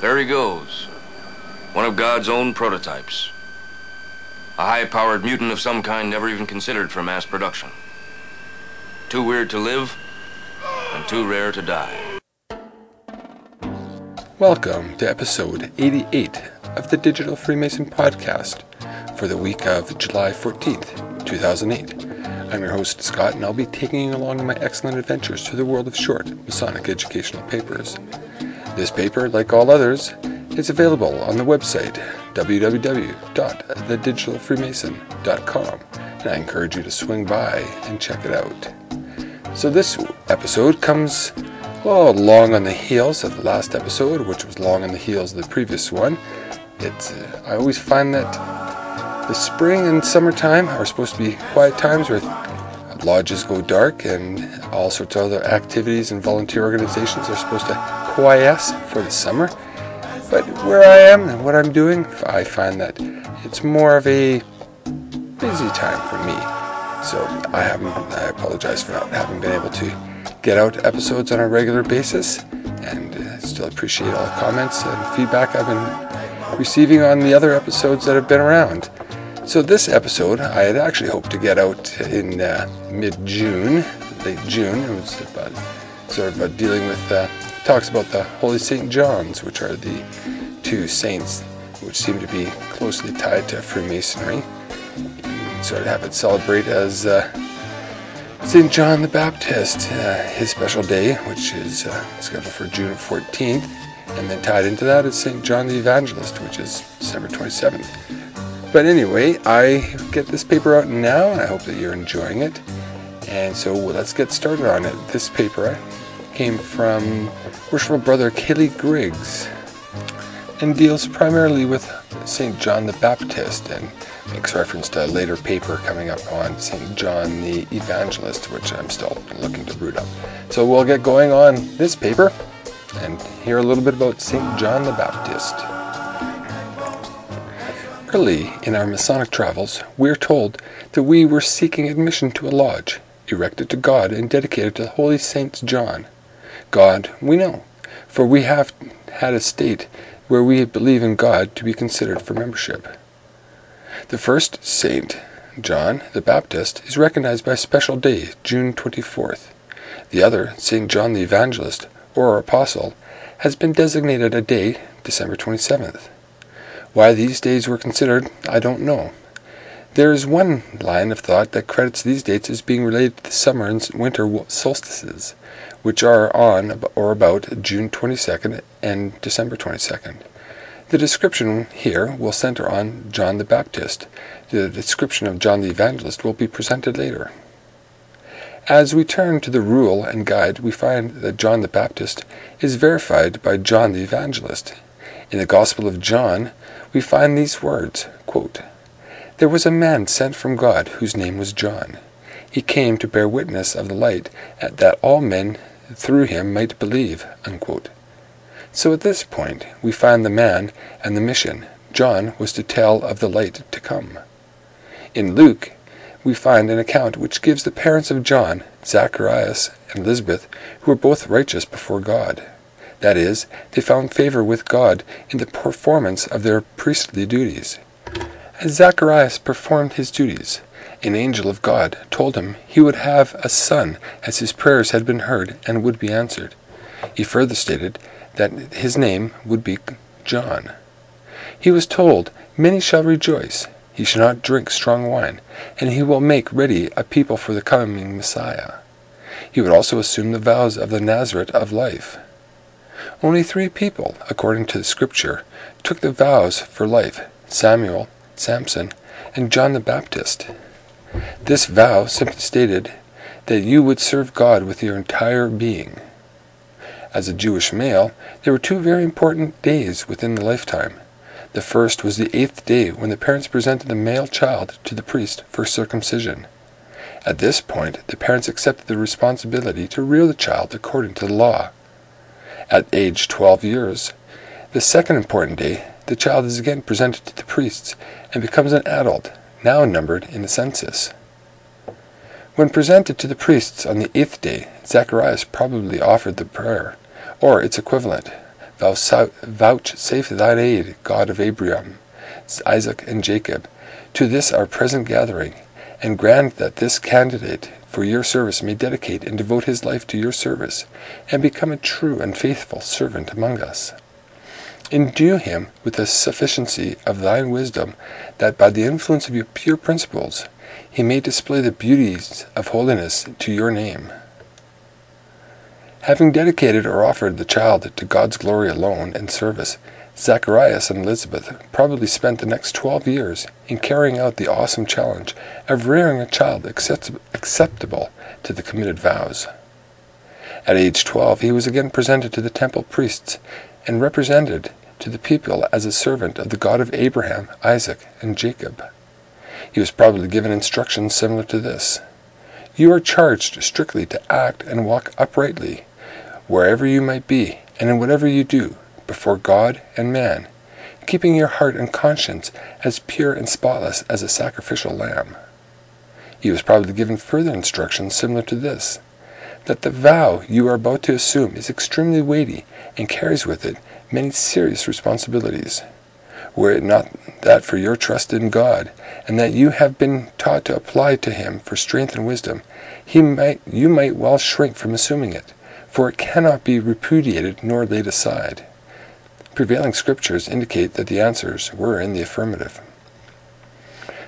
There he goes. One of God's own prototypes. A high-powered mutant of some kind never even considered for mass production. Too weird to live, and too rare to die. Welcome to episode 88 of the Digital Freemason Podcast for the week of July 14th, 2008. I'm your host, Scott, and I'll be taking you along in my excellent adventures through the world of short Masonic educational papers. This paper, like all others, is available on the website www.thedigitalfreemason.com, and I encourage you to swing by and check it out. So, this episode comes oh, long on the heels of the last episode, which was long on the heels of the previous one. It's, uh, I always find that the spring and summertime are supposed to be quiet times where lodges go dark and all sorts of other activities and volunteer organizations are supposed to quiesce for the summer. But where I am and what I'm doing, I find that it's more of a busy time for me. So I haven't, I apologize for not having been able to get out episodes on a regular basis and uh, still appreciate all the comments and feedback I've been receiving on the other episodes that have been around. So this episode, I had actually hoped to get out in uh, mid-June, late June. It was about, sort of dealing with uh, talks about the Holy Saint Johns, which are the two saints which seem to be closely tied to Freemasonry. You sort of have it celebrate as uh, Saint John the Baptist, uh, his special day, which is uh, scheduled for June 14th, and then tied into that is Saint John the Evangelist, which is December 27th. But anyway, I get this paper out now, and I hope that you're enjoying it. And so let's get started on it. This paper came from Worshipful Brother Kelly Griggs and deals primarily with St. John the Baptist and makes reference to a later paper coming up on St. John the Evangelist, which I'm still looking to root up. So we'll get going on this paper and hear a little bit about St. John the Baptist. Early in our Masonic travels, we are told that we were seeking admission to a lodge, erected to God and dedicated to the holy Saint John. God, we know, for we have had a state where we believe in God to be considered for membership. The first saint, John the Baptist, is recognized by special day, June 24th. The other, St. John the Evangelist, or Apostle, has been designated a day, December 27th. Why these days were considered, I don't know. There is one line of thought that credits these dates as being related to the summer and winter solstices, which are on or about June 22nd and December 22nd. The description here will center on John the Baptist. The description of John the Evangelist will be presented later. As we turn to the rule and guide, we find that John the Baptist is verified by John the Evangelist. In the Gospel of John, we find these words quote, There was a man sent from God whose name was John. He came to bear witness of the light, that all men through him might believe. Unquote. So at this point, we find the man and the mission. John was to tell of the light to come. In Luke, we find an account which gives the parents of John, Zacharias and Elizabeth, who were both righteous before God. That is, they found favor with God in the performance of their priestly duties. As Zacharias performed his duties, an angel of God told him he would have a son as his prayers had been heard and would be answered. He further stated that his name would be John. He was told, Many shall rejoice. He shall not drink strong wine, and he will make ready a people for the coming Messiah. He would also assume the vows of the Nazarite of life. Only three people, according to the Scripture, took the vows for life Samuel, Samson, and John the Baptist. This vow simply stated that you would serve God with your entire being. As a Jewish male, there were two very important days within the lifetime. The first was the eighth day when the parents presented the male child to the priest for circumcision. At this point, the parents accepted the responsibility to rear the child according to the law. At age 12 years, the second important day, the child is again presented to the priests and becomes an adult, now numbered in the census. When presented to the priests on the eighth day, Zacharias probably offered the prayer, or its equivalent, "Thou vouchsafe thine aid, God of Abraham, Isaac, and Jacob, to this our present gathering, and grant that this candidate for your service may dedicate and devote his life to your service, and become a true and faithful servant among us. Endue him with the sufficiency of thine wisdom, that by the influence of your pure principles he may display the beauties of holiness to your name. Having dedicated or offered the child to God's glory alone and service, Zacharias and Elizabeth probably spent the next twelve years in carrying out the awesome challenge of rearing a child accept- acceptable to the committed vows. At age twelve, he was again presented to the temple priests and represented to the people as a servant of the God of Abraham, Isaac, and Jacob. He was probably given instructions similar to this You are charged strictly to act and walk uprightly, wherever you might be, and in whatever you do, before God and man, keeping your heart and conscience as pure and spotless as a sacrificial lamb. He was probably given further instructions similar to this that the vow you are about to assume is extremely weighty and carries with it many serious responsibilities. Were it not that for your trust in God, and that you have been taught to apply to Him for strength and wisdom, he might, you might well shrink from assuming it, for it cannot be repudiated nor laid aside. Prevailing scriptures indicate that the answers were in the affirmative.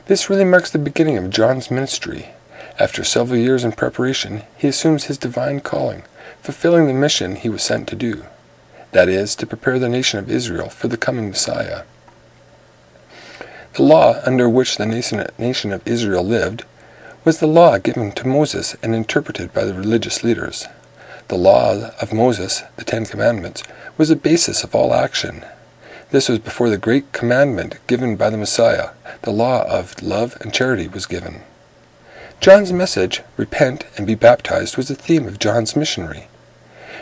This really marks the beginning of John's ministry. After several years in preparation, he assumes his divine calling, fulfilling the mission he was sent to do that is, to prepare the nation of Israel for the coming Messiah. The law under which the nation of Israel lived was the law given to Moses and interpreted by the religious leaders. The law of Moses, the Ten Commandments, was the basis of all action. This was before the great commandment given by the Messiah, the law of love and charity, was given. John's message, repent and be baptized, was the theme of John's missionary.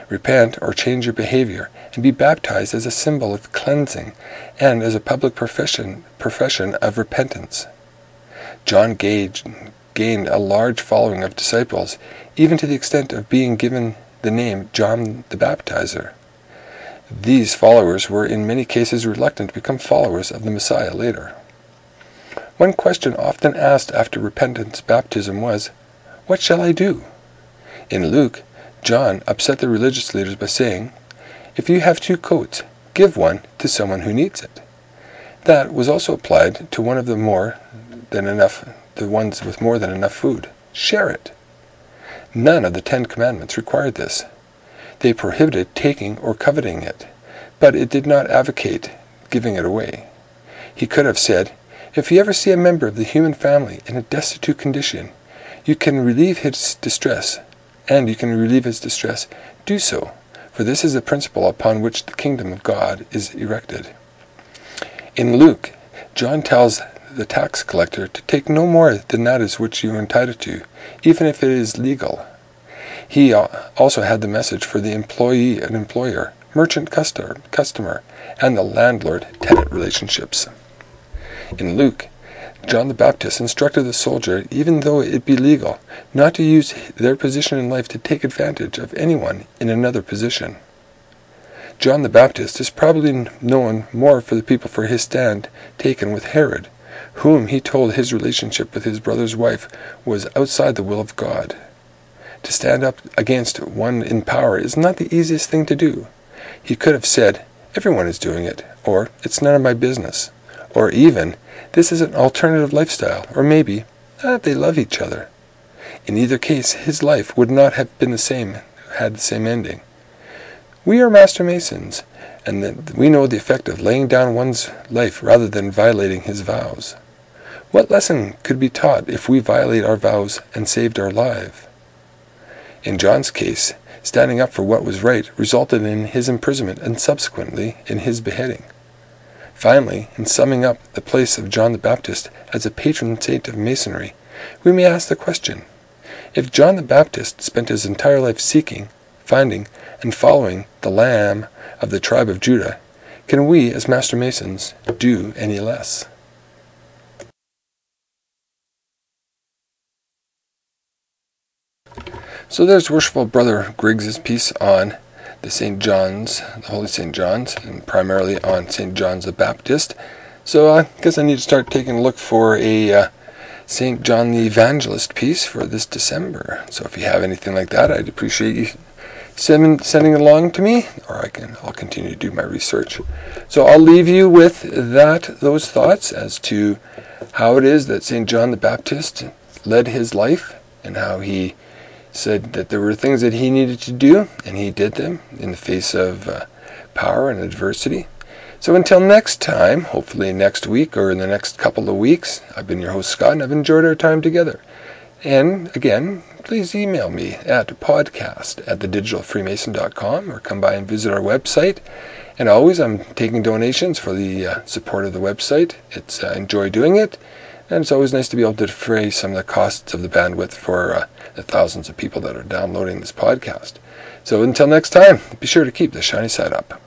Repent or change your behavior and be baptized as a symbol of cleansing and as a public profession, profession of repentance. John Gage gained a large following of disciples, even to the extent of being given the name John the Baptizer. These followers were in many cases reluctant to become followers of the Messiah later. One question often asked after repentance baptism was, What shall I do? In Luke, John upset the religious leaders by saying, If you have two coats, give one to someone who needs it. That was also applied to one of the more than enough the ones with more than enough food. Share it. None of the Ten Commandments required this. They prohibited taking or coveting it, but it did not advocate giving it away. He could have said, If you ever see a member of the human family in a destitute condition, you can relieve his distress and you can relieve his distress, do so, for this is the principle upon which the kingdom of God is erected. In Luke, John tells the tax collector to take no more than that is which you are entitled to, even if it is legal. He also had the message for the employee and employer, merchant customer, and the landlord tenant relationships. In Luke, John the Baptist instructed the soldier, even though it be legal, not to use their position in life to take advantage of anyone in another position. John the Baptist is probably known more for the people for his stand taken with Herod, whom he told his relationship with his brother's wife was outside the will of God. To stand up against one in power is not the easiest thing to do. He could have said, Everyone is doing it, or It's none of my business, or even, this is an alternative lifestyle, or maybe, ah, they love each other. In either case, his life would not have been the same, had the same ending. We are master masons, and we know the effect of laying down one's life rather than violating his vows. What lesson could be taught if we violate our vows and saved our life? In John's case, standing up for what was right resulted in his imprisonment and subsequently in his beheading. Finally, in summing up the place of John the Baptist as a patron saint of Masonry, we may ask the question If John the Baptist spent his entire life seeking, finding, and following the Lamb of the tribe of Judah, can we, as Master Masons, do any less? So there's worshipful Brother Griggs's piece on the St. John's, the Holy St. John's, and primarily on St. John's the Baptist. So I guess I need to start taking a look for a uh, St. John the Evangelist piece for this December. So if you have anything like that, I'd appreciate you send, sending it along to me, or I can I'll continue to do my research. So I'll leave you with that those thoughts as to how it is that St. John the Baptist led his life and how he said that there were things that he needed to do, and he did them in the face of uh, power and adversity. So until next time, hopefully next week or in the next couple of weeks, I've been your host Scott, and I've enjoyed our time together. And again, please email me at podcast at thedigitalfreemason.com or come by and visit our website. And always, I'm taking donations for the uh, support of the website. It's uh, enjoy doing it, and it's always nice to be able to defray some of the costs of the bandwidth for uh, the thousands of people that are downloading this podcast. So until next time, be sure to keep the shiny side up.